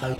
Hey,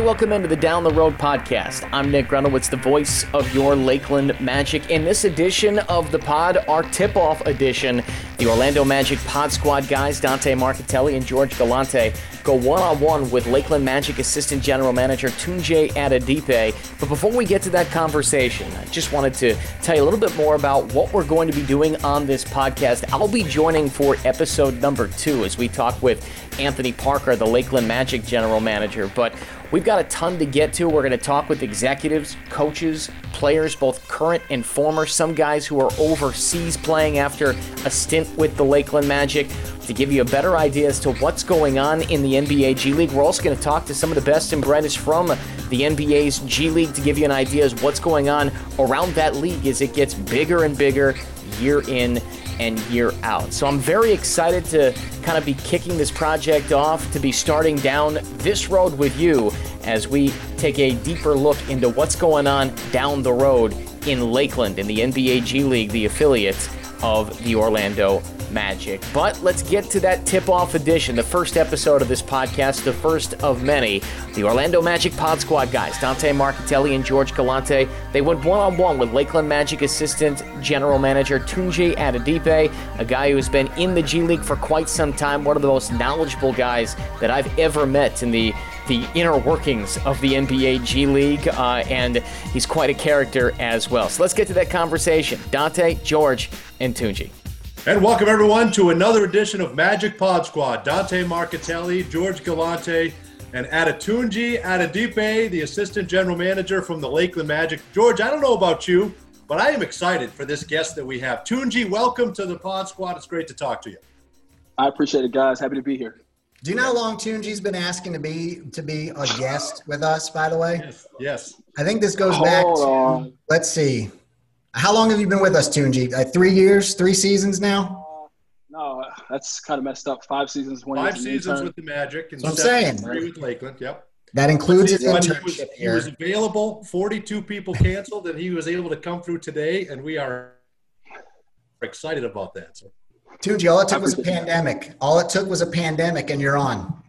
welcome into the Down the Road podcast. I'm Nick Grunowitz, the voice of your Lakeland Magic. In this edition of the pod, our tip off edition, the Orlando Magic Pod Squad guys, Dante Marchitelli and George Galante, go one on one with Lakeland Magic Assistant General Manager Tunji Adedipe. But before we get to that conversation, I just wanted to tell you a little bit more about what we're going to be doing on this podcast. I'll be joining for episode number two as we talk with Anthony Parker, the Lakeland Magic General Manager. But We've got a ton to get to. We're going to talk with executives, coaches, players, both current and former, some guys who are overseas playing after a stint with the Lakeland Magic to give you a better idea as to what's going on in the NBA G League. We're also going to talk to some of the best and brightest from the NBA's G League to give you an idea as what's going on around that league as it gets bigger and bigger year in and year out. So I'm very excited to kind of be kicking this project off, to be starting down this road with you as we take a deeper look into what's going on down the road in Lakeland in the NBA G League, the affiliate of the Orlando Magic. But let's get to that tip off edition, the first episode of this podcast, the first of many. The Orlando Magic Pod Squad guys, Dante Marchitelli and George Galante, they went one on one with Lakeland Magic assistant general manager Tunji Adedipe, a guy who's been in the G League for quite some time, one of the most knowledgeable guys that I've ever met in the the inner workings of the NBA G League, uh, and he's quite a character as well. So let's get to that conversation. Dante, George, and Tunji. And welcome everyone to another edition of Magic Pod Squad. Dante Marchitelli, George Galante, and Adetunji Adedipe, the assistant general manager from the Lakeland Magic. George, I don't know about you, but I am excited for this guest that we have. Tunji, welcome to the Pod Squad. It's great to talk to you. I appreciate it, guys. Happy to be here. Do you know how long Tunji's been asking to be to be a guest with us? By the way, yes. yes. I think this goes back to on. let's see, how long have you been with us, Tunji? Like three years, three seasons now? Uh, no, that's kind of messed up. Five seasons. Five seasons with the Magic. And I'm saying. Three with Lakeland. Yep. That includes his internship he was, here. He was available. Forty-two people canceled, and he was able to come through today, and we are excited about that. So. Tunji, all it took was a pandemic. All it took was a pandemic, and you're on.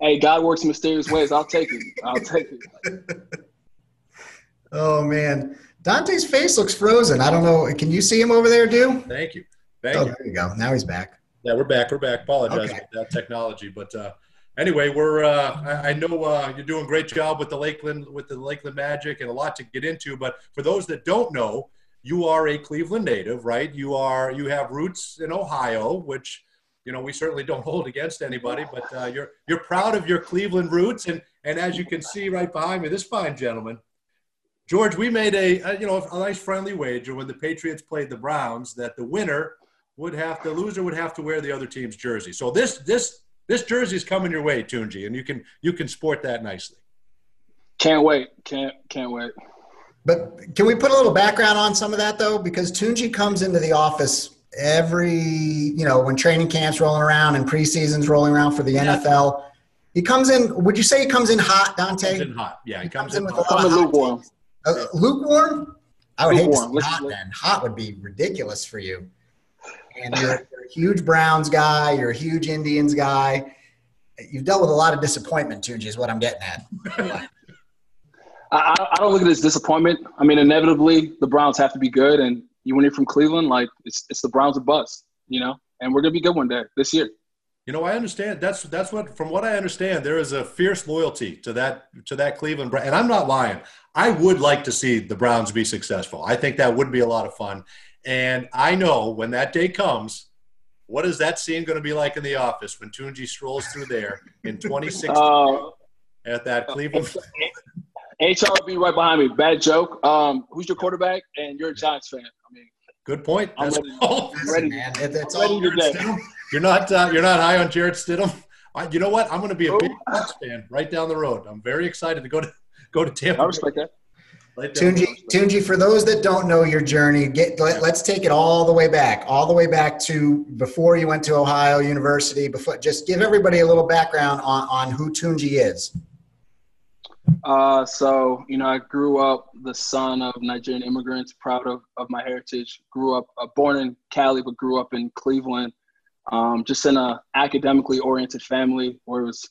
Hey, God works in mysterious ways. I'll take it. I'll take it. oh man. Dante's face looks frozen. I don't know. Can you see him over there, do? Thank you. Thank oh, you. there you go. Now he's back. Yeah, we're back. We're back. Apologize okay. about that technology, but uh, anyway, we're. Uh, I, I, know uh, you're doing a great job with the Lakeland with the Lakeland Magic, and a lot to get into. But for those that don't know, you are a Cleveland native, right? You are. You have roots in Ohio, which you know we certainly don't hold against anybody. But uh, you're you're proud of your Cleveland roots, and and as you can see right behind me, this fine gentleman George, we made a, a, you know a nice friendly wager when the Patriots played the Browns that the winner would have the loser would have to wear the other team's jersey. So this this this jersey is coming your way, Tunji, and you can you can sport that nicely. Can't wait. Can't can't wait. But can we put a little background on some of that though? Because Tunji comes into the office every you know when training camps rolling around and preseasons rolling around for the yeah. NFL. He comes in. Would you say he comes in hot, Dante? Comes in hot. Yeah, he, he comes, comes, in, with hot. a lot of lukewarm. Uh, lukewarm? I would lukewarm. hate to hot then. Hot would be ridiculous for you. And you're, you're, a huge Browns guy. You're a huge Indians guy. You've dealt with a lot of disappointment, Tunji, is what I'm getting at. I, I, don't look at it as disappointment. I mean, inevitably, the Browns have to be good. And you win it from Cleveland, like, it's, it's the Browns a bust, you know? And we're going to be good one day this year. You know, I understand. That's that's what, from what I understand, there is a fierce loyalty to that to that Cleveland. And I'm not lying. I would like to see the Browns be successful. I think that would be a lot of fun. And I know when that day comes, what is that scene going to be like in the office when Tunji strolls through there in 2016 uh, at that Cleveland? HRB right behind me. Bad joke. Um, who's your quarterback? And you're a Giants fan. I mean, good point. That's I'm ready. All. ready. Man. That's all You're not uh, you're not high on Jarrett Stidham. I, you know what? I'm going to be a big fan right down the road. I'm very excited to go to go to Tampa. I respect that. Tunji, Tunji, for those that don't know your journey, get let, us take it all the way back, all the way back to before you went to Ohio University. Before, just give everybody a little background on, on who Tunji is. Uh, so you know, I grew up the son of Nigerian immigrants, proud of, of my heritage. Grew up uh, born in Cali, but grew up in Cleveland. um, just in a academically oriented family where it was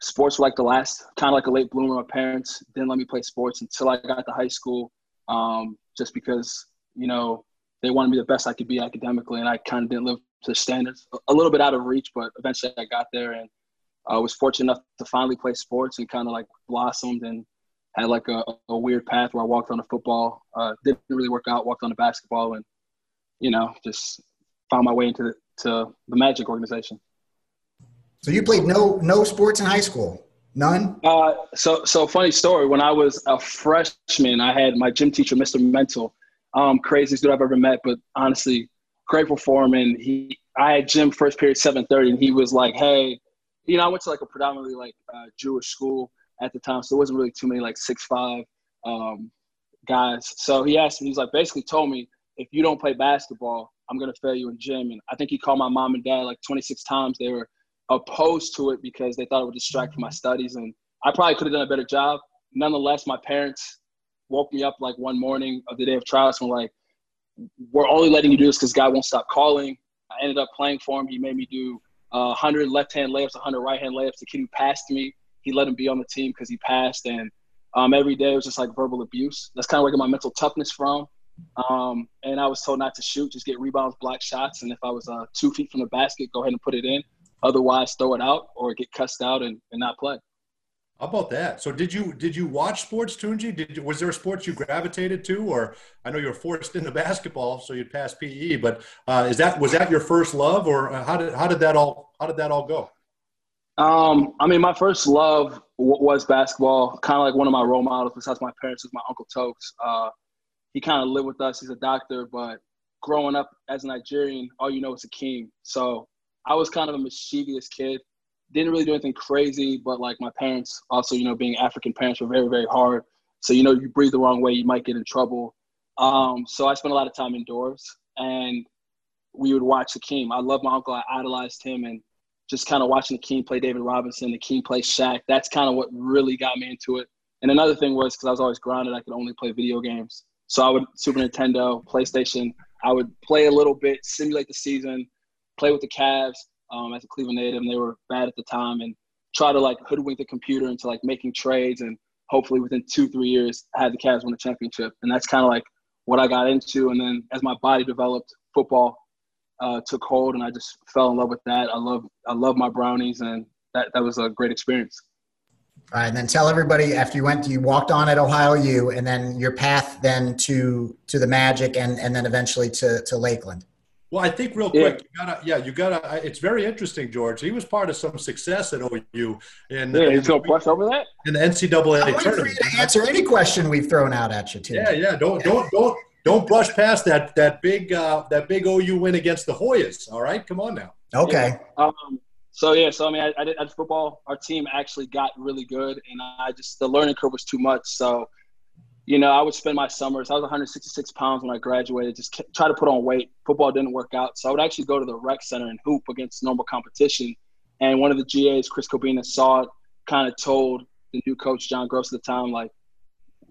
sports were like the last kind of like a late bloomer. My parents didn't let me play sports until I got to high school, um, just because you know they wanted me the best I could be academically, and I kind of didn't live to standards. A little bit out of reach, but eventually I got there, and I was fortunate enough to finally play sports and kind of like blossomed and had like a, a weird path where I walked on the football, uh, didn't really work out, walked on the basketball, and you know just found my way into the, to the Magic organization. So you played no no sports in high school? None. Uh, so so funny story. When I was a freshman, I had my gym teacher, Mr. Mental, um, craziest dude I've ever met, but honestly, grateful for him. And he, I had gym first period seven thirty, and he was like, "Hey, you know, I went to like a predominantly like uh, Jewish school at the time, so there wasn't really too many like six five um, guys. So he asked me, he's like, basically told me, if you don't play basketball, I'm gonna fail you in gym. And I think he called my mom and dad like 26 times. They were opposed to it because they thought it would distract from my studies, and I probably could have done a better job. Nonetheless, my parents woke me up like one morning of the day of trials and were like, "We're only letting you do this because God won't stop calling." I ended up playing for him. He made me do uh, 100 left-hand layups, 100 right-hand layups. The kid who passed me, he let him be on the team because he passed, and um, every day it was just like verbal abuse. That's kind of where I get my mental toughness from. Um, and I was told not to shoot, just get rebounds, block shots, and if I was uh, two feet from the basket, go ahead and put it in. Otherwise, throw it out or get cussed out and, and not play. How about that? So did you did you watch sports, Tunji? Did you, was there a sports you gravitated to, or I know you were forced into basketball, so you'd pass PE. But uh, is that was that your first love, or uh, how did how did that all how did that all go? Um, I mean, my first love w- was basketball. Kind of like one of my role models, besides my parents, was my uncle Tokes. Uh, he kind of lived with us. He's a doctor, but growing up as a Nigerian, all you know is Akeem. So I was kind of a mischievous kid didn't really do anything crazy, but like my parents also, you know, being African parents were very, very hard. So, you know, you breathe the wrong way, you might get in trouble. Um, so I spent a lot of time indoors and we would watch Akeem. I love my uncle. I idolized him and just kind of watching Akeem play David Robinson, Akeem play Shaq. That's kind of what really got me into it. And another thing was because I was always grounded, I could only play video games. So I would Super Nintendo, PlayStation. I would play a little bit, simulate the season, play with the Cavs, um, as a Cleveland native, and they were bad at the time, and try to like hoodwink the computer into like making trades, and hopefully within two three years had the Cavs win a championship, and that's kind of like what I got into. And then as my body developed, football uh, took hold, and I just fell in love with that. I love I love my brownies, and that that was a great experience. All right, and then tell everybody after you went, you walked on at Ohio U, and then your path then to to the Magic, and and then eventually to to Lakeland. Well, I think real quick, yeah. you gotta, yeah, you gotta. It's very interesting, George. He was part of some success at OU, and yeah, he's gonna push over that in the NCAA I'm tournament. to answer any question we've thrown out at you, too. Yeah, yeah. Don't, don't, don't, don't brush past that that big uh, that big OU win against the Hoyas. All right, come on now. Okay. Yeah. Um, so yeah, so I mean, I, I did at football. Our team actually got really good, and I just the learning curve was too much. So you know, I would spend my summers. I was 166 pounds when I graduated. Just try to put on weight. Football didn't work out, so I would actually go to the rec center and hoop against normal competition. And one of the GAs, Chris Cobina, saw it. Kind of told the new coach John Groce at the time, like,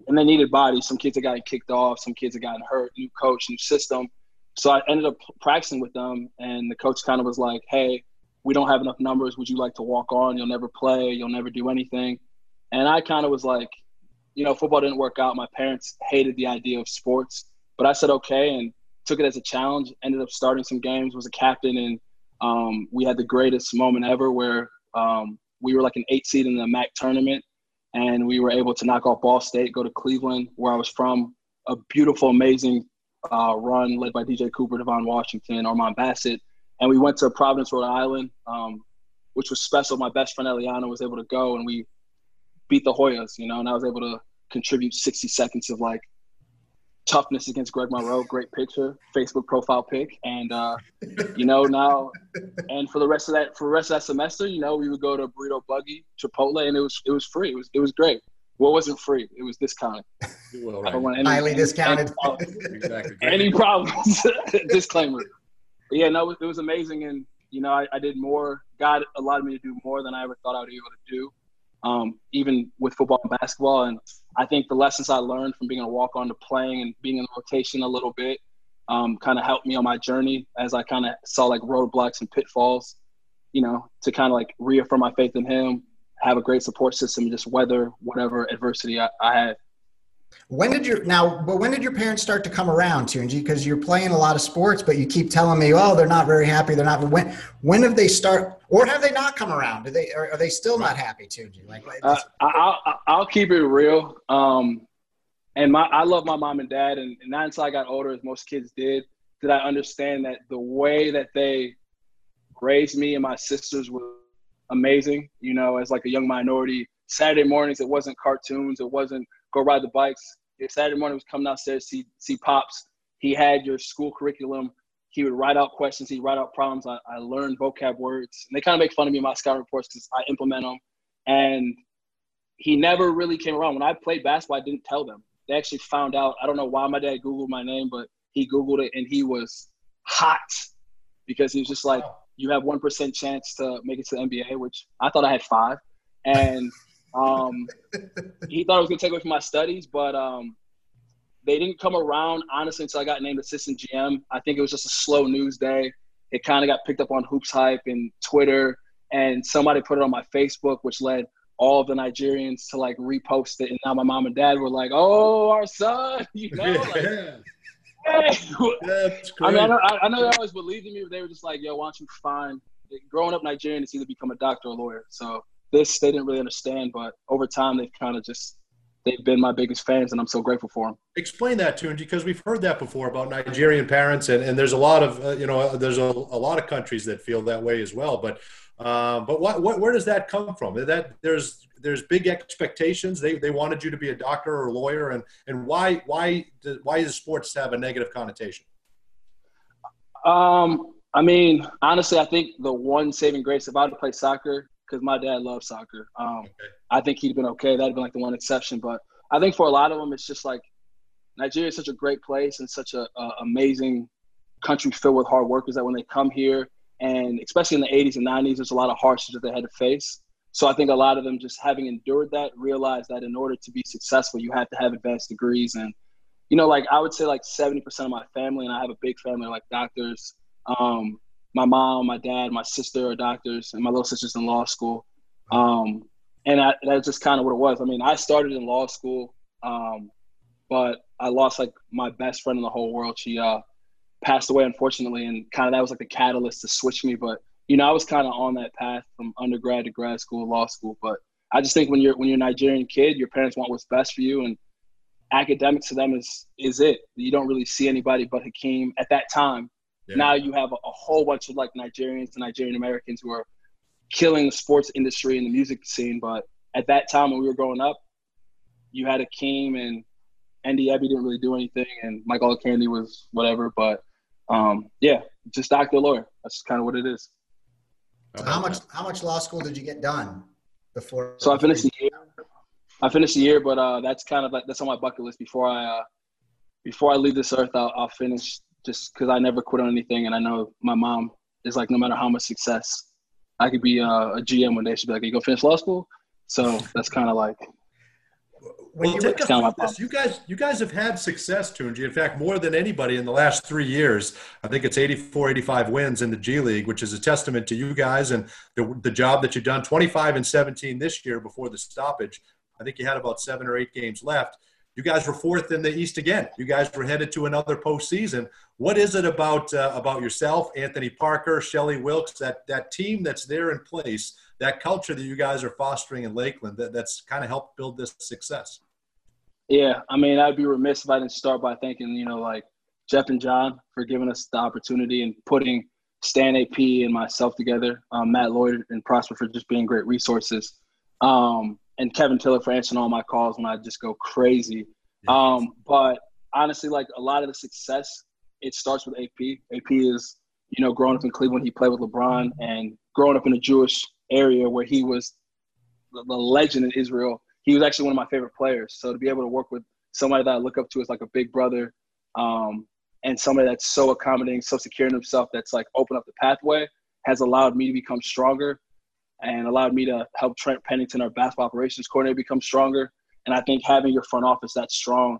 and they needed bodies. Some kids had gotten kicked off. Some kids had gotten hurt. New coach, new system. So I ended up practicing with them, and the coach kind of was like, "Hey, we don't have enough numbers. Would you like to walk on? You'll never play. You'll never do anything." And I kind of was like, you know, football didn't work out. My parents hated the idea of sports, but I said okay and took it as a challenge. Ended up starting some games, was a captain, and um, we had the greatest moment ever where um, we were like an eight seed in the MAC tournament, and we were able to knock off Ball State, go to Cleveland, where I was from. A beautiful, amazing uh, run led by DJ Cooper, Devon Washington, Armon Bassett, and we went to Providence, Rhode Island, um, which was special. My best friend Eliana was able to go, and we beat the Hoyas, you know, and I was able to contribute 60 seconds of like toughness against Greg Monroe. Great picture, Facebook profile pic, and uh, you know now, and for the rest of that for the rest of that semester, you know, we would go to Burrito Buggy, Chipotle, and it was it was free. It was it was great. What wasn't free? It was discounted. Well, right. any, Highly discounted. Any, exactly. any problems? Disclaimer. But yeah, no, it was amazing, and you know, I, I did more. God allowed me to do more than I ever thought I would be able to do um, even with football and basketball. And I think the lessons I learned from being a walk on to playing and being in the rotation a little bit um, kind of helped me on my journey as I kind of saw like roadblocks and pitfalls, you know, to kind of like reaffirm my faith in him, have a great support system, just weather whatever adversity I, I had. When did your now? But when did your parents start to come around, Tunji? Because you're playing a lot of sports, but you keep telling me, "Oh, they're not very happy. They're not." When when have they start, or have they not come around? Do they are, are they still not happy, Tunji? Like, uh, I'll I'll keep it real. Um, and my I love my mom and dad, and, and not until I got older, as most kids did, did I understand that the way that they raised me and my sisters was amazing. You know, as like a young minority, Saturday mornings it wasn't cartoons, it wasn't go ride the bikes. If Saturday morning was coming downstairs see see pops. He had your school curriculum. He would write out questions. He'd write out problems. I, I learned vocab words. And they kind of make fun of me in my scout reports because I implement them. And he never really came around. When I played basketball, I didn't tell them. They actually found out. I don't know why my dad Googled my name, but he Googled it and he was hot because he was just like, you have 1% chance to make it to the NBA, which I thought I had five. And um, he thought I was going to take away from my studies, but um, they didn't come around, honestly, until I got named assistant GM. I think it was just a slow news day. It kind of got picked up on Hoops Hype and Twitter, and somebody put it on my Facebook, which led all of the Nigerians to like repost it. And now my mom and dad were like, oh, our son, you know? Like, hey. That's great. I mean, I know, I know they always believed in me, but they were just like, yo, why don't you find, growing up Nigerian, it's either become a doctor or a lawyer. So this they didn't really understand, but over time they've kind of just they've been my biggest fans, and I'm so grateful for them. Explain that to him because we've heard that before about Nigerian parents, and, and there's a lot of uh, you know there's a, a lot of countries that feel that way as well. But uh, but what, what where does that come from? That there's there's big expectations. They they wanted you to be a doctor or a lawyer, and and why why why does sports have a negative connotation? Um, I mean, honestly, I think the one saving grace if I had to play soccer, because my dad loves soccer. Um, okay. I think he'd been okay. That'd been like the one exception. But I think for a lot of them, it's just like Nigeria is such a great place and such a, a amazing country filled with hard workers that when they come here, and especially in the 80s and 90s, there's a lot of hardships that they had to face. So I think a lot of them just having endured that realized that in order to be successful, you have to have advanced degrees. And, you know, like I would say like 70% of my family, and I have a big family like doctors, um, my mom, my dad, my sister are doctors, and my little sister's in law school. Um, and I, that's just kind of what it was. I mean, I started in law school, um, but I lost like my best friend in the whole world. She uh, passed away, unfortunately, and kind of that was like the catalyst to switch me. But you know, I was kind of on that path from undergrad to grad school, law school. But I just think when you're when you're a Nigerian kid, your parents want what's best for you, and academics to them is is it. You don't really see anybody but Hakeem at that time yeah. Now you have a, a, whole bunch of like Nigerians and Nigerian Americans who are killing the sports industry and the music scene. But at that time when we were growing up, you had Akeem and Ndudi Ebi didn't really do anything, and Mike Olowokandi was whatever. But um, yeah, just doctor lawyer. That's kind of what it is. So how much how much law school did you get done before? So I finished the year. I finished the year, but uh, that's kind of like that's on my bucket list. Before I uh, before I leave this earth, I'll, I'll finish just because I never quit on anything, and I know my mom is like, no matter how much success, I could be uh, a, a GM one day. She'd be like, "You go finish law school." So that's kind of like. Well, take us through this. You guys, you guys have had success, Tunji. In fact, more than anybody in the last three years. I think it's 84, 85 wins in the G League, which is a testament to you guys and the, the job that you've done. 25 and 17 this year before the stoppage. I think you had about seven or eight games left you guys were fourth in the East again. You guys were headed to another postseason. What is it about uh, about yourself, Anthony Parker, Shelly Wilkes, that that team that's there in place, that culture that you guys are fostering in Lakeland, that, that's kind of helped build this success? Yeah, I mean, I'd be remiss if I didn't start by thanking you know like Jeff and John for giving us the opportunity and putting Stan AP and myself together, um, Matt Lloyd and Prosper for just being great resources. Um, and Kevin Tiller for answering all my calls when I just go crazy. Um, but honestly, like a lot of the success, it starts with AP. AP is, you know, growing up in Cleveland, he played with LeBron, and growing up in a Jewish area where he was the, the legend in Israel. He was actually one of my favorite players. So to be able to work with somebody that I look up to as like a big brother, um, and somebody that's so accommodating, so secure in himself, that's like open up the pathway, has allowed me to become stronger and allowed me to help Trent Pennington, our basketball operations coordinator, become stronger. And I think having your front office that strong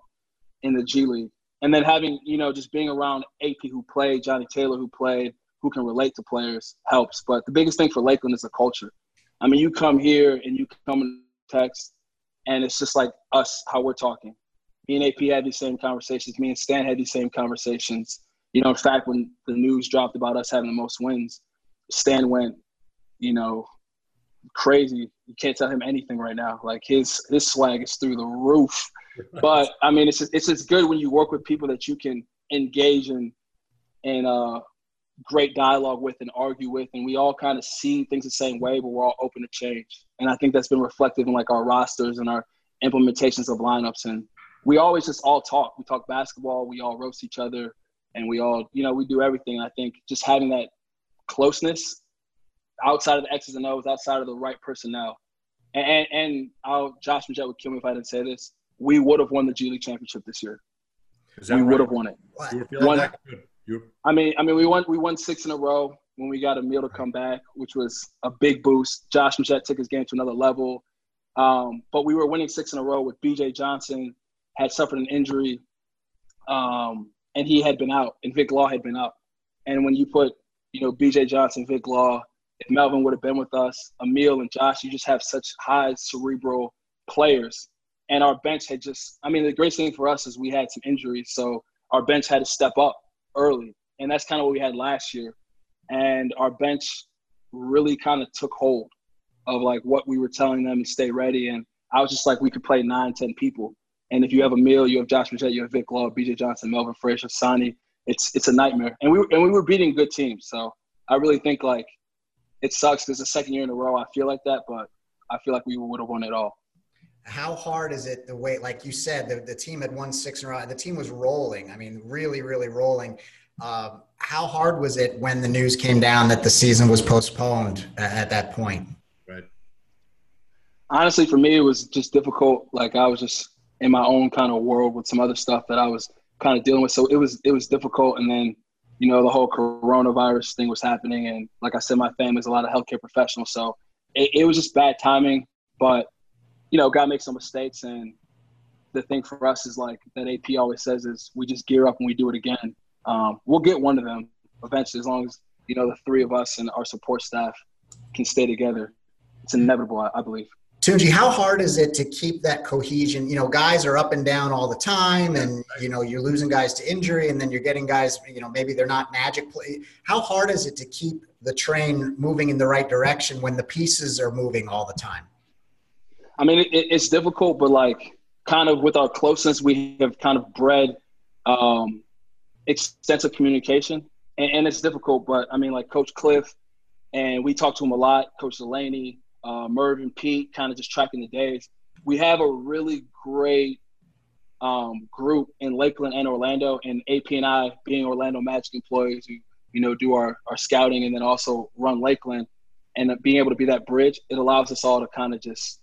in the G League and then having you know just being around AP who played, Johnny Taylor who played, who can relate to players helps. But the biggest thing for Lakeland is the culture. I mean, you come here and you come in text, and it's just like us how we're talking. Me and AP had these same conversations. Me and Stan had these same conversations. You know, in fact, when the news dropped about us having the most wins, Stan went, you know, crazy. You can't tell him anything right now. Like his his swag is through the roof. But I mean, it's just, it's just good when you work with people that you can engage in in uh, great dialogue with and argue with, and we all kind of see things the same way, but we're all open to change. And I think that's been reflected in like our rosters and our implementations of lineups. And we always just all talk. We talk basketball. We all roast each other, and we all you know we do everything. I think just having that closeness outside of the X's and O's, outside of the right personnel. And and, and I'll, Josh Magette would kill me if I didn't say this. We would have won the G League championship this year. we right? would have won it. Won, I mean, I mean, we won we won six in a row when we got Amile to come back, which was a big boost. Josh Magette took his game to another level. Um, but we were winning six in a row with BJ Johnson had suffered an injury, um, and he had been out, and Vic Law had been out. And when you put, you know, BJ Johnson, Vic Law, if Melvin would have been with us, Amile and Josh, you just have such high cerebral players. And our bench had just, I mean, the great thing for us is we had some injuries. So our bench had to step up early. And that's kind of what we had last year. And our bench really kind of took hold of like what we were telling them and stay ready. And I was just like, we could play nine, ten people. And if you have Amile, you have Josh Magette, you have Vic Law, BJ Johnson, Melvin Frazier, Sonny, it's it's a nightmare. And we and we were beating good teams. So I really think like it sucks because the second year in a row I feel like that, but I feel like we would have won it all. How hard is it the way, like you said, the, the team had won six in a row. The team was rolling. I mean, really, really rolling. Um, how hard was it when the news came down that the season was postponed at that point? Right. Honestly, for me, it was just difficult. Like I was just in my own kind of world with some other stuff that I was kind of dealing with. So it was it was difficult. And then, you know, the whole coronavirus thing was happening, and like I said, my family's a lot of healthcare professionals, so it, it was just bad timing. But you know, God makes some mistakes, and the thing for us is like that AP always says is we just gear up and we do it again. Um, we'll get one of them eventually, as long as you know the three of us and our support staff can stay together. It's inevitable, I, I believe. Tunji, how hard is it to keep that cohesion? You know, guys are up and down all the time, and you know you're losing guys to injury, and then you're getting guys. You know, maybe they're not magic play. How hard is it to keep the train moving in the right direction when the pieces are moving all the time? I mean, it, it's difficult, but like kind of with our closeness, we have kind of bred um, extensive communication, and, and it's difficult. But I mean, like Coach Cliff, and we talk to him a lot. Coach Delaney uh, and Pete, kind of just tracking the days. We have a really great um, group in Lakeland and Orlando, and AP and I, being Orlando Magic employees, who you know do our, our scouting and then also run Lakeland, and being able to be that bridge, it allows us all to kind of just.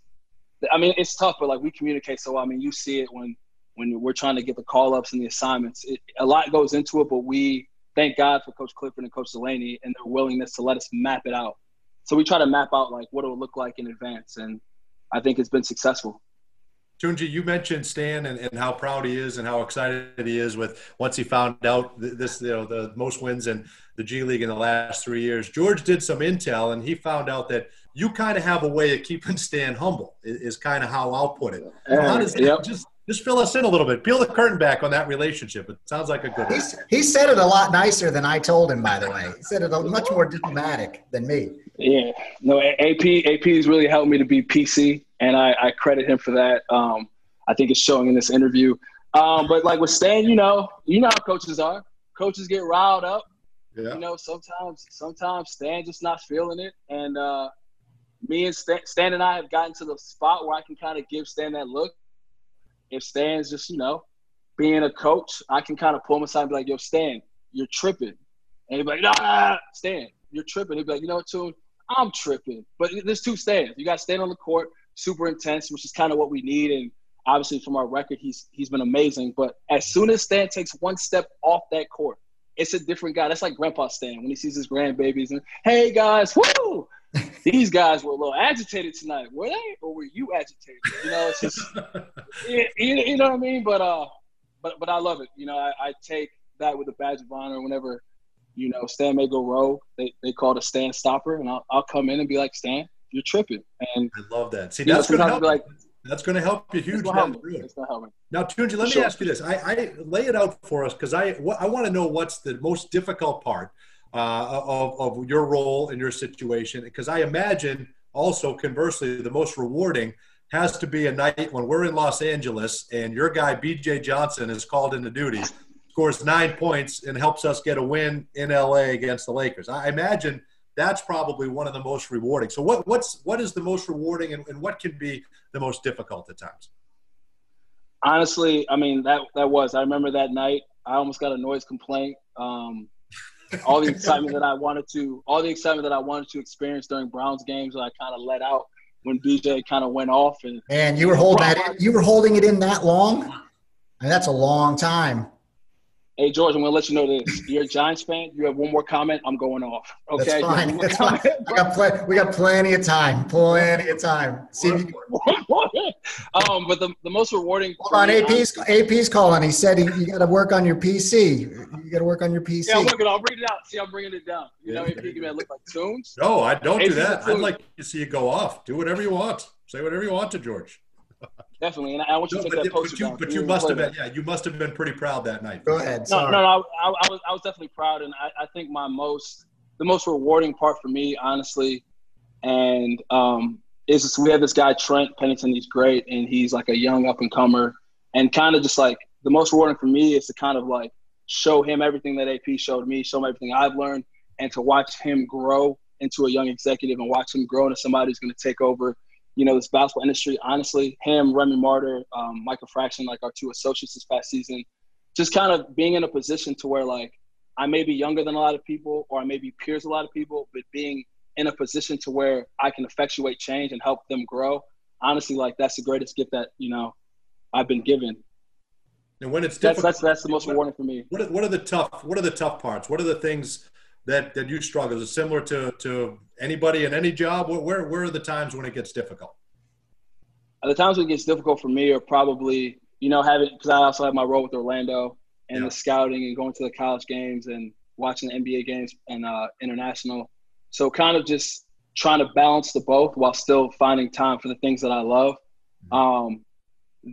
I mean, it's tough, but like we communicate so. I mean, you see it when when we're trying to get the call ups and the assignments. It, a lot goes into it, but we thank God for Coach Clifford and Coach Delaney and their willingness to let us map it out so we try to map out like what it would look like in advance, and I think it's been successful. Tunji, you mentioned Stan and, and how proud he is and how excited he is with once he found out this, you know, the most wins in the G League in the last three years. George did some intel and he found out that you kind of have a way of keeping Stan humble. Is, is kind of how I'll put it. Uh, how does that yep. just just fill us in a little bit. Peel the curtain back on that relationship. It sounds like a good one. he said it a lot nicer than I told him, by the way. He said it a much more diplomatic than me. Yeah, no, AP AP has really helped me to be PC, and I, I credit him for that. Um, I think it's showing in this interview. Um, but like with Stan, you know, you know how coaches are. Coaches get riled up. Yeah. You know, sometimes sometimes Stan just not feeling it, and uh, me and Stan, Stan and I have gotten to the spot where I can kind of give Stan that look if Stan's just, you know, being a coach, I can kind of pull him aside and be like, yo, Stan, you're tripping. And he'd be like, nah, Stan, you're tripping. He'd be like, you know what, Tune, I'm tripping. But there's two Stans. You got Stan on the court, super intense, which is kind of what we need. And obviously from our record, he's he's been amazing. But as soon as Stan takes one step off that court, it's a different guy. That's like Grandpa Stan when he sees his grandbabies and, hey guys, woo! These guys were a little agitated tonight. Were they, or were you agitated? You know, it's just, you, you know what I mean. But uh, but but I love it. You know, I, I take that with a badge of honor whenever, you know, Stan may go rogue. They they call it a Stan stopper, and I'll I'll come in and be like, Stan, you're tripping. And I love that. See, that's going to help. Like, that's going to help you huge road. Now, Tunji, let me ask you this. I, I lay it out for us because I I want to know what's the most difficult part uh, of of your role in your situation because I imagine also conversely the most rewarding has to be a night when we're in Los Angeles and your guy BJ Johnson is called into duty, scores nine points and helps us get a win in LA against the Lakers. I imagine that's probably one of the most rewarding. So what what's what is the most rewarding and, and what can be the most difficult at times? Honestly, I mean that that was. I remember that night. I almost got a noise complaint. Um, all the excitement that I wanted to, all the excitement that I wanted to experience during Browns games, that I kind of let out when BJ kind of went off. And and you were holding that. In, you were holding it in that long. I mean, that's a long time. Hey George, I'm gonna let you know this. You're a Giants fan. You have one more comment. I'm going off. Okay. That's fine. That's fine. We got, pl- we got plenty of time. Plenty of time. See if you um, but the, the most rewarding. Hold on, AP's AP's calling. He said he, you got to work on your PC. You got to work on your PC. Yeah, I'm working. I'll bring it out. See, I'm bringing it down. You know, AP give me look like tunes. No, I don't AP's do that. I'd like to see you go off. Do whatever you want. Say whatever you want to George. Definitely, and I want you no, to take that poster but you, down. But you must have been, yeah, you must have been pretty proud that night. Go ahead. No, Sorry. no, no I, I, was, I was definitely proud, and I, I think my most, the most rewarding part for me, honestly, and um, is just, we have this guy Trent Pennington. He's great, and he's like a young up and comer, and kind of just like the most rewarding for me is to kind of like show him everything that AP showed me, show him everything I've learned, and to watch him grow into a young executive and watch him grow into somebody who's going to take over you know, this basketball industry, honestly, him, Remy Martin, um, Michael Fraction, like our two associates this past season, just kind of being in a position to where like I may be younger than a lot of people or I may be peers a lot of people, but being in a position to where I can effectuate change and help them grow. Honestly, like that's the greatest gift that, you know, I've been given. And when it's difficult, that's, that's, that's the most rewarding for me. What are, what are the tough, what are the tough parts? What are the things that, that you struggle? Is it similar to, to anybody in any job? Where, where are the times when it gets difficult? the times when it gets difficult for me are probably, you know, having, because I also have my role with Orlando and yeah. the scouting and going to the college games and watching the NBA games and uh, international. So kind of just trying to balance the both while still finding time for the things that I love. Mm-hmm. Um,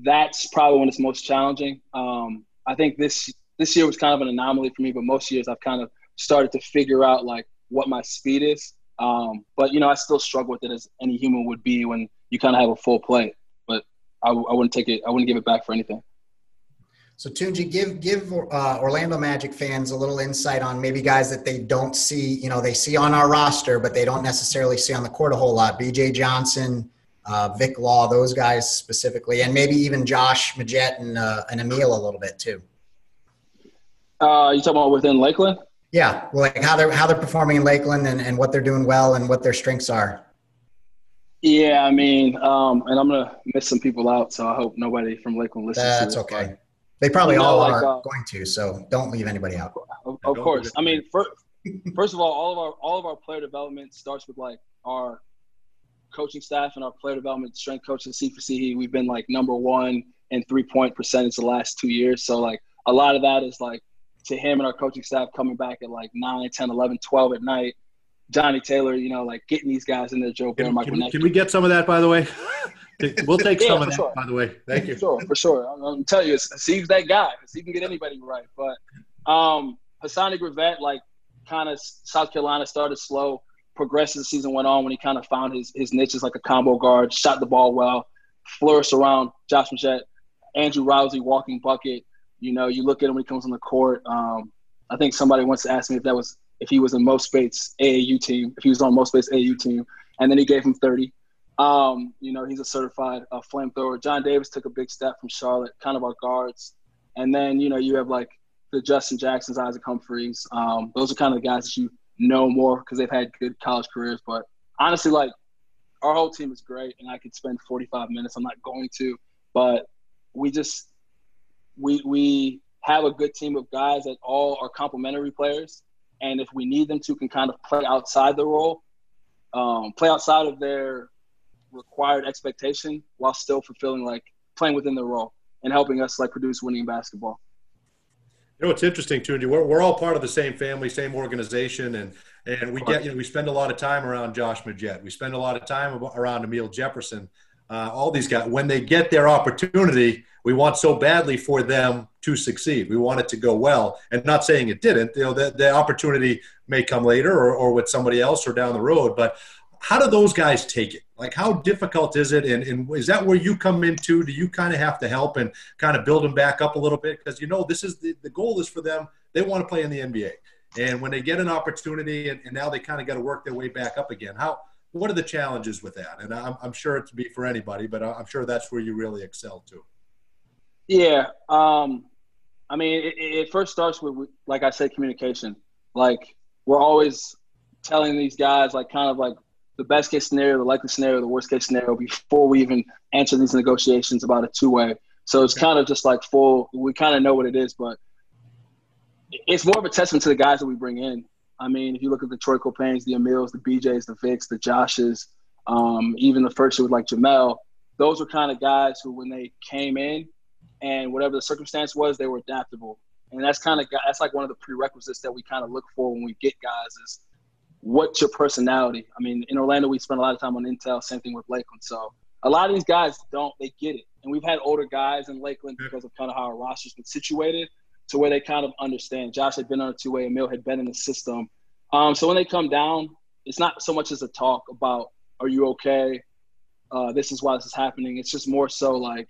that's probably when it's most challenging. Um, I think this this year was kind of an anomaly for me, but most years I've kind of started to figure out like what my speed is. Um, but you know, I still struggle with it as any human would be when you kind of have a full plate. But I, I wouldn't take it. I wouldn't give it back for anything. So Tunji, give give uh, Orlando Magic fans a little insight on maybe guys that they don't see. You know, they see on our roster, but they don't necessarily see on the court a whole lot. B.J. Johnson, uh, Vic Law, those guys specifically, and maybe even Josh Magette and uh, and Amile a little bit too. Uh, you talking about within Lakeland? Yeah, well, like how they're how they're performing in Lakeland and, and what they're doing well and what their strengths are. Yeah, I mean, um, and I'm gonna miss some people out, so I hope nobody from Lakeland listens. That's okay. They probably you know, all like, are uh, going to, so don't leave anybody out. Of, of course. I mean, first, first of all, all of our all of our player development starts with like our coaching staff and our player development strength coach and C for C. We've been like number one in three point percentage the last two years. So like a lot of that is like to him and our coaching staff coming back at like 9, 10, 11, 12 at night. Johnny Taylor, you know, like getting these guys in there, Joe Bear, Michael can, can we get some of that, by the way? we'll take yeah, some of that, sure. by the way. Thank you. For sure, for sure. I'm, I'm telling you, Steve's that guy. He can get anybody right. But um, Hassani Gravett, like, kind of South Carolina started slow, progressed as the season went on when he kind of found his, his niches like a combo guard, shot the ball well, flourished around Josh Magette, Andrew Rousey, walking bucket. You know, you look at him when he comes on the court. Um, I think somebody once asked me if that was if he was in Mo Spates AAU team, if he was on Mo Spates AAU team, and then he gave him 30. Um, you know, he's a certified uh, flamethrower. John Davis took a big step from Charlotte, kind of our guards. And then, you know, you have like the Justin Jacksons, Isaac Humphries. Um, those are kind of the guys that you know more because they've had good college careers. But honestly, like our whole team is great, and I could spend 45 minutes. I'm not going to, but we just we we have a good team of guys that all are complementary players, and if we need them to, can kind of play outside the role, um, play outside of their required expectation while still fulfilling like playing within the role. and helping us like produce winning basketball. You know, it's interesting, Tunji. We're, we're all part of the same family, same organization, and and we get you know we spend a lot of time around Josh Magette. We spend a lot of time around Amile Jefferson. Uh, all these guys, when they get their opportunity, we want so badly for them to succeed. We want it to go well, and not saying it didn't. You know, the, the opportunity may come later or, or with somebody else or down the road. But how do those guys take it? Like, how difficult is it? And, and is that where you come into? Do you kind of have to help and kind of build them back up a little bit? Because you know, this is the, the goal is for them. They want to play in the NBA, and when they get an opportunity, and, and now they kind of got to work their way back up again. How what are the challenges with that? And I'm, I'm sure it's be for anybody, but I'm sure that's where you really excel too. Yeah. Um, I mean, it, it, first starts with, like I said, communication. Like we're always telling these guys, like kind of like the best case scenario, the likely scenario, the worst case scenario before we even enter these negotiations about a two way. So it's kind of just like full. We kind of know what it is, but it's more of a testament to the guys that we bring in. I mean, if you look at the Troy Caupains, the Amiles, the BJs, the Vics, the Joshes, um, even the first year with like Jamel, those were kind of guys who, when they came in, and whatever the circumstance was, they were adaptable. And that's kind of that's like one of the prerequisites that we kind of look for when we get guys is what's your personality. I mean, in Orlando we spend a lot of time on intel. Same thing with Lakeland. So a lot of these guys don't they get it, and we've had older guys in Lakeland because of kind of how our roster's been situated to where they kind of understand. Josh had been on a two way, Amile had been in the system. Um, so when they come down, it's not so much as a talk about are you okay? Uh, this is why this is happening. It's just more so like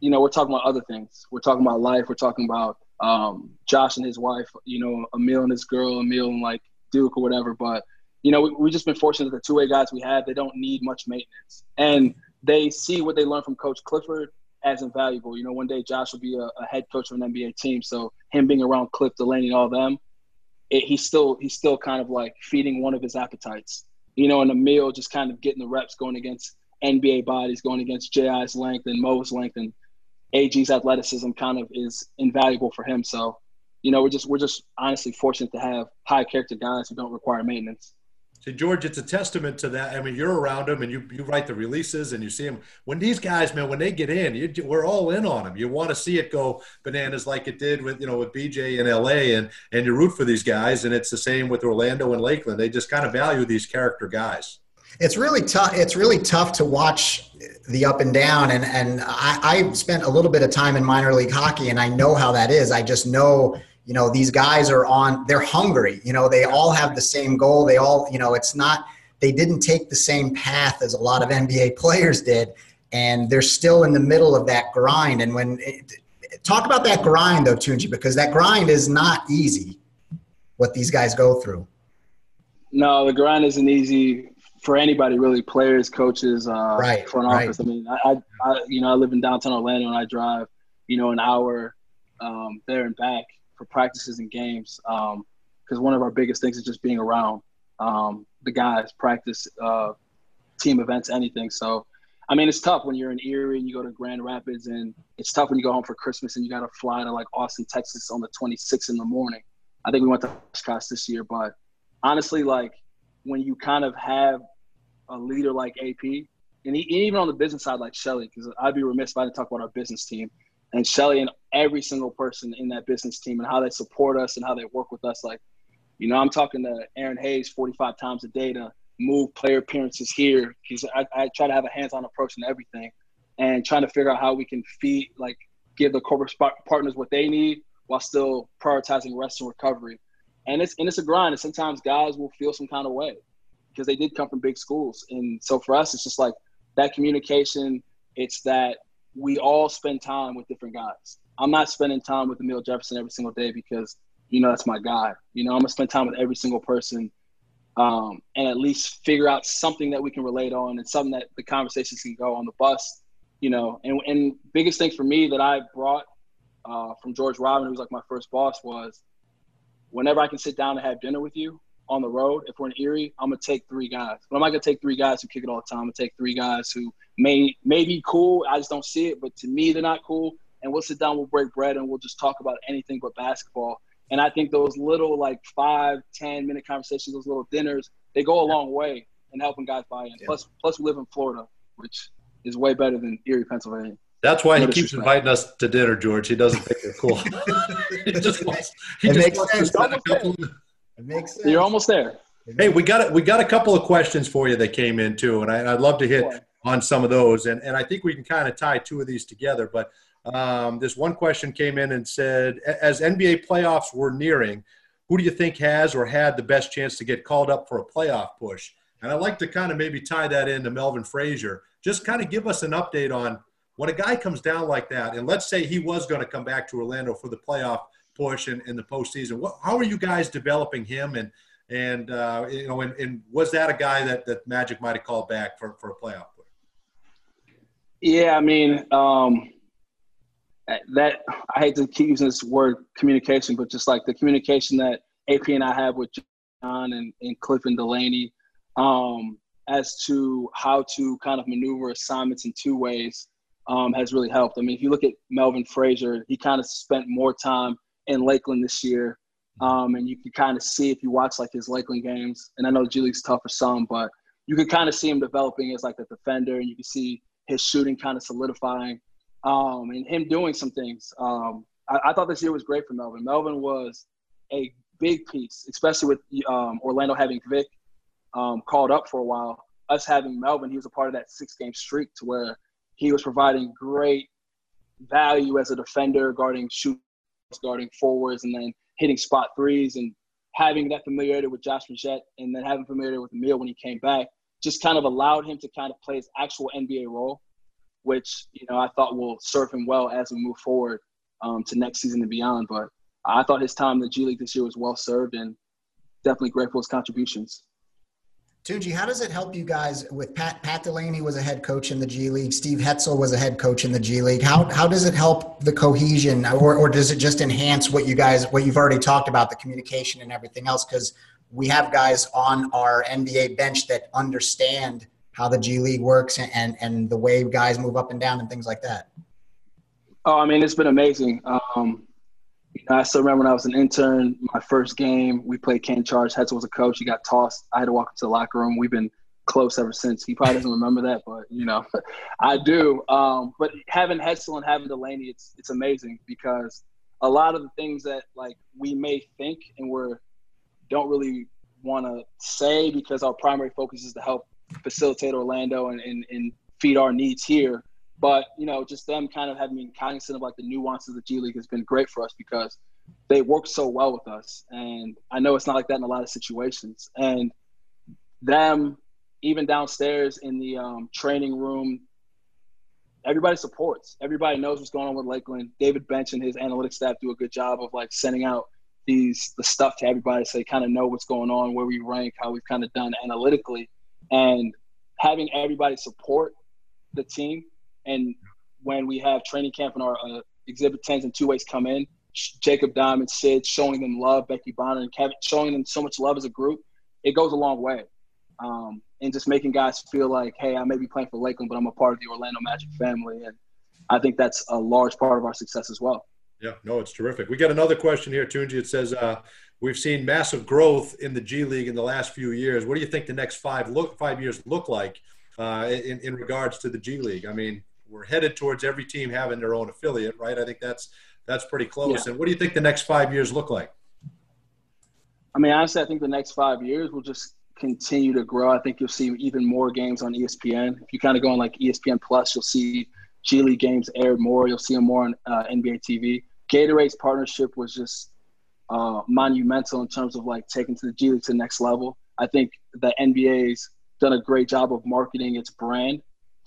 you know, we're talking about other things. We're talking about life. We're talking about um, Josh and his wife, you know, Amile and his girl, Amile and like Duke or whatever. But, you know, we, we just been fortunate that the two way guys we have, they don't need much maintenance. And they see what they learned from Coach Clifford as invaluable. You know, one day Josh will be a, a head coach of an NBA team. So him being around Cliff, Delaney, and all them, it, he's still he's still kind of like feeding one of his appetites. You know, and meal, just kind of getting the reps going against NBA bodies, going against J.I.'s length and Mo's length and AG's athleticism kind of is invaluable for him. So, you know, we're just we're just honestly fortunate to have high character guys who don't require maintenance. See, George, it's a testament to that. I mean, you're around them and you, you write the releases and you see them. When these guys, man, when they get in, you, we're all in on them. You want to see it go bananas like it did with, you know, with BJ in LA and, and you root for these guys. And it's the same with Orlando and Lakeland. They just kind of value these character guys. It's really tough. It's really tough to watch the up and down. And and I, I spent a little bit of time in minor league hockey, and I know how that is. I just know you know these guys are on. They're hungry. You know they all have the same goal. They all you know it's not. They didn't take the same path as a lot of NBA players did, and they're still in the middle of that grind. And when it, talk about that grind though, Tunji, because that grind is not easy. What these guys go through. No, the grind isn't easy for anybody really, players, coaches, uh, right, front office. Right. I mean, I, I, you know, I live in downtown Orlando and I drive, you know, an hour um, there and back for practices and games. Because um, one of our biggest things is just being around um, the guys, practice, uh, team events, anything. So, I mean, it's tough when you're in Erie and you go to Grand Rapids, and it's tough when you go home for Christmas and you got to fly to like Austin, Texas on the 26th in the morning. I think we went to Oshkosh this year, but honestly, like when you kind of have a leader like AP, and he, even on the business side like Shelly, because I'd be remiss if I didn't talk about our business team and Shelly and every single person in that business team and how they support us and how they work with us. Like, you know, I'm talking to Aaron Hayes 45 times a day to move player appearances here because I, I try to have a hands-on approach in everything and trying to figure out how we can feed, like, give the corporate partners what they need while still prioritizing rest and recovery and it's and it's a grind. And sometimes guys will feel some kind of way because they did come from big schools. And so for us, it's just like that communication. It's that we all spend time with different guys. I'm not spending time with Amile Jefferson every single day because you know that's my guy. You know, I'm gonna spend time with every single person um, and at least figure out something that we can relate on and something that the conversations can go on the bus. You know, and and biggest thing for me that I brought uh, from George Robin, who was like my first boss, was whenever I can sit down and have dinner with you on the road, if we're in Erie, I'm gonna take three guys. But I'm not gonna take three guys who kick it all the time. I'm gonna take three guys who may may be cool. I just don't see it, but to me they're not cool. And we'll sit down, we'll break bread, and we'll just talk about anything but basketball. And I think those little like five, ten minute conversations, those little dinners, they go a long way in helping guys buy in. Yeah. Plus, plus we live in Florida, which is way better than Erie, Pennsylvania. That's why he keeps inviting us to dinner, George. He doesn't think they're cool. he just wants, he it just wants to spend a couple. It makes sense. You're almost there. Hey, we got we got a couple of questions for you that came in too, and I, would love to hit on some of those. And and I think we can kind of tie two of these together. But um, this one question came in and said, as NBA playoffs were nearing, who do you think has or had the best chance to get called up for a playoff push? And I'd like to kind of maybe tie that into Melvin Frazier. Just kind of give us an update on when a guy comes down like that, and let's say he was going to come back to Orlando for the playoff push in, in the postseason. What, how are you guys developing him? And and uh, you know, and, and, was that a guy that that Magic might have called back for for a playoff push? Yeah, I mean, um, that I hate to keep using this word communication, but just like the communication that AP and I have with John and, and Cliff and Delaney um, as to how to kind of maneuver assignments in two ways um, has really helped. I mean, if you look at Melvin Frazier, he kind of spent more time in Lakeland this year. Um, and you can kind of see if you watch like his Lakeland games, and I know G League's tough for some, but you can kind of see him developing as like a defender, and you can see his shooting kind of solidifying, um, and him doing some things. Um, I, I, thought this year was great for Melvin. Melvin was a big piece, especially with um, Orlando having Vic um, called up for a while. Us having Melvin, he was a part of that six-game streak to where he was providing great value as a defender, guarding shooters, guarding forwards, and then hitting spot threes and having that familiarity with Josh Magette and then having familiarity with Amile when he came back just kind of allowed him to kind of play his actual NBA role, which you know I thought will serve him well as we move forward um, to next season and beyond. But I thought his time in the G League this year was well served and definitely grateful for his contributions. Tunji, how does it help you guys with Pat Pat Delaney was a head coach in the G League, Steve Hetzel was a head coach in the G League. How how does it help the cohesion or, or does it just enhance what you guys what you've already talked about, the communication and everything else? Because we have guys on our NBA bench that understand how the G League works and, and, and the way guys move up and down and things like that. Oh, I mean, it's been amazing. Um, I still remember when I was an intern, my first game, we played Canton Charge. Hetzel was a coach. He got tossed. I had to walk into the locker room. We've been close ever since. He probably doesn't remember that, but you know, I do. Um, but having Hetzel and having Delaney, it's it's amazing because a lot of the things that like we may think and we're don't really want to say because our primary focus is to help facilitate Orlando and, and, and feed our needs here. But you know, just them kind of having been cognizant of like the nuances of the G League has been great for us because they work so well with us. And I know it's not like that in a lot of situations. And them, even downstairs in the um, training room, everybody supports. Everybody knows what's going on with Lakeland. David Bench and his analytics staff do a good job of like sending out these the stuff to everybody so they kind of know what's going on, where we rank, how we've kind of done analytically, and having everybody support the team and when we have training camp and our uh, exhibit 10s and two ways come in, Jacob Diamond, Sid showing them love, Becky Bonner and Kevin showing them so much love as a group, it goes a long way. Um, and just making guys feel like, hey, I may be playing for Lakeland, but I'm a part of the Orlando Magic family. And I think that's a large part of our success as well. Yeah, no, it's terrific. We got another question here, Tunji. It says, uh, we've seen massive growth in the G League in the last few years. What do you think the next five look five years look like uh, in, in regards to the G League? I mean, we're headed towards every team having their own affiliate, right? I think that's that's pretty close. Yeah. And what do you think the next five years look like? I mean, honestly, I think the next five years will just continue to grow. I think you'll see even more games on ESPN. If you kind of go on like ESPN Plus, you'll see G League games aired more. You'll see them more on uh, NBA TV. Gatorade's partnership was just uh, monumental in terms of like taking to the G League to the next level. I think the NBA's done a great job of marketing its brand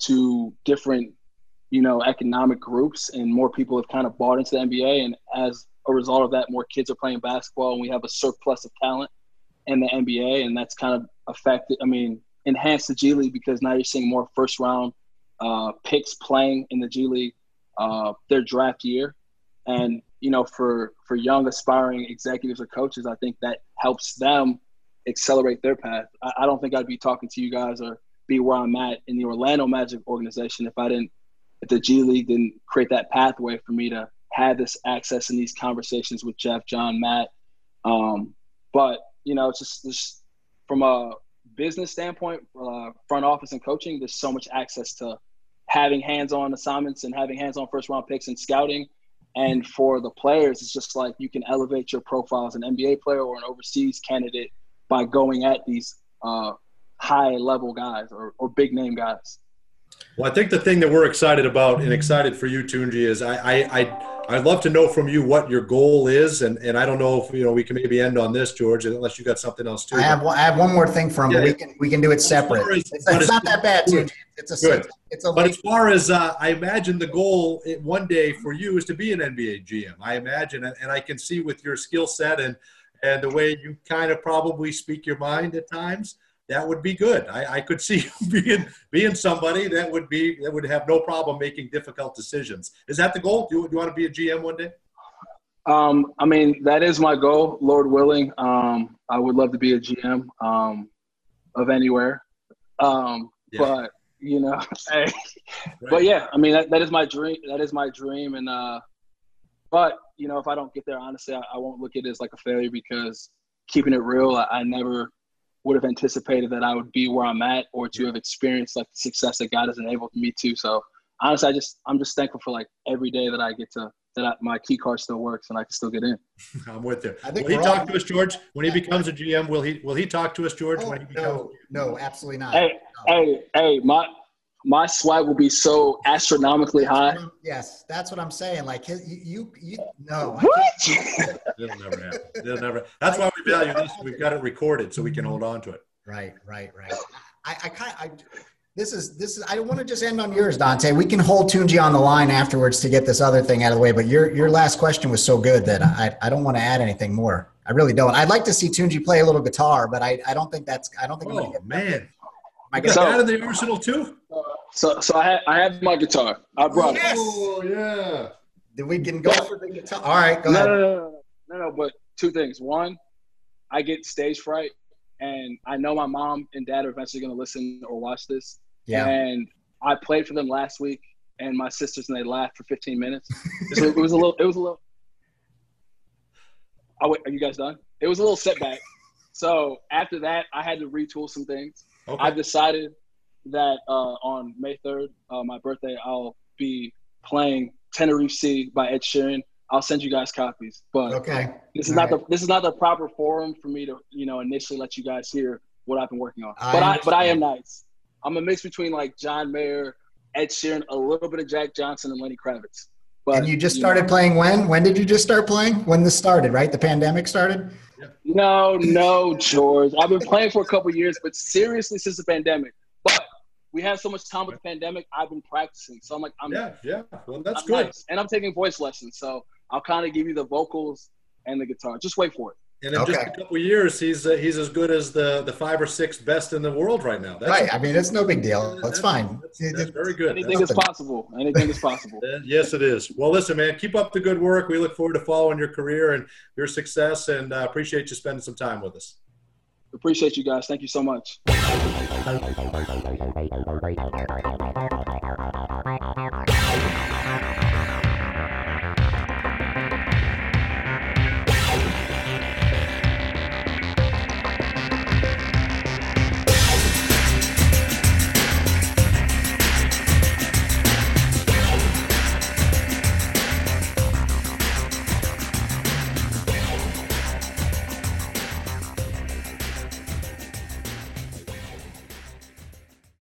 to different you know, economic groups, and more people have kind of bought into the NBA. And as a result of that, more kids are playing basketball, and we have a surplus of talent in the NBA, and that's kind of affected. I mean, enhanced the G League because now you're seeing more first round uh, picks playing in the G League uh, their draft year, and you know, for for young aspiring executives or coaches, I think that helps them accelerate their path. I, I don't think I'd be talking to you guys or be where I'm at in the Orlando Magic organization if I didn't if the G League didn't create that pathway for me to have this access in these conversations with Jeff, John, Matt. Um, but you know, it's just, just from a business standpoint, uh, front office and coaching, there's so much access to having hands-on assignments and having hands-on first round picks and scouting. And for the players, it's just like you can elevate your profile as an NBA player or an overseas candidate by going at these uh, high level guys or, or big name guys. Well, I think the thing that we're excited about and excited for you, Tunji, is I, I, I I'd love to know from you what your goal is, and, and I don't know if you know we can maybe end on this, George, unless you got something else too. I have I have one more thing from yeah, we can we can do it separate. As, it's, it's not that bad, too. It's a good. It's a but as far as uh, I imagine the goal one day for you is to be an NBA GM. I imagine, and I can see with your skill set and and the way you kind of probably speak your mind at times that would be good. I, I, could see being being somebody that would be that would have no problem making difficult decisions. Is that the goal? Do you, do you want to be a GM one day? Um, I mean, that is my goal, Lord willing. Um, I would love to be a GM um, of anywhere. Um, yeah. But you know, hey, right. but yeah, I mean, that, that is my dream. That is my dream. And uh, but you know, if I don't get there, honestly, I, I won't look at it as like a failure because keeping it real, I, I never would have anticipated that I would be where I'm at or to have experienced like the success that God has enabled me to. So honestly, I just I'm just thankful for like every day that I get to that I, my key card still works and I can still get in. I'm with you. I think will he talk to us, George, when he oh, becomes a GM? Will he will he talk to us, George? Oh, when he becomes no, no, absolutely not. Hey, no. hey, hey, my my swag will be so astronomically high. Yes, that's what I'm saying. Like his, you, you, you no. What? It'll never happen. It'll never. That's why we value this. We've got it recorded so we can hold on to it. Right, right, right. I, I kind, I. This is this is. I don't want to just end on yours, Dante. We can hold Tunji on the line afterwards to get this other thing out of the way. But your your last question was so good that I I don't want to add anything more. I really don't. I'd like to see Tunji play a little guitar, but I, I don't think that's I don't think. Oh man, my got so, that in the arsenal too. So, so I have, I have my guitar. I brought yes. it. Oh yeah. Then we can go for the guitar. All right, go no, ahead. No, no, no, no, no. But two things. One, I get stage fright, and I know my mom and dad are eventually going to listen or watch this. Yeah. And I played for them last week, and my sisters and they laughed for 15 minutes. so it was a little. It was a little. Oh wait, are you guys done? It was a little setback. So after that, I had to retool some things. Okay. I've decided that uh, on May 3rd, uh, my birthday, I'll be playing Tenerife Sea by Ed Sheeran. I'll send you guys copies. But okay, this is All not right. the this is not the proper forum for me to you know initially let you guys hear what I've been working on. I but I but I am nice. I'm a mix between like John Mayer, Ed Sheeran, a little bit of Jack Johnson, and Lenny Kravitz. But, and you just started know, playing when? When did you just start playing? When this started, right? The pandemic started. No, no, George. I've been playing for a couple years, but seriously since the pandemic. But we had so much time with the pandemic. I've been practicing, so I'm like, I'm yeah, yeah. Well, that's I'm good. Nice. And I'm taking voice lessons, so I'll kind of give you the vocals and the guitar. Just wait for it. And in okay. just a couple years, he's uh, he's as good as the the five or six best in the world right now. That's right. I mean, it's no big deal. That's, fine. That's, that's very good. Anything that's is possible. Anything is possible. yes, it is. Well, listen, man, keep up the good work. We look forward to following your career and your success, and uh, appreciate you spending some time with us. Appreciate you guys. Thank you so much.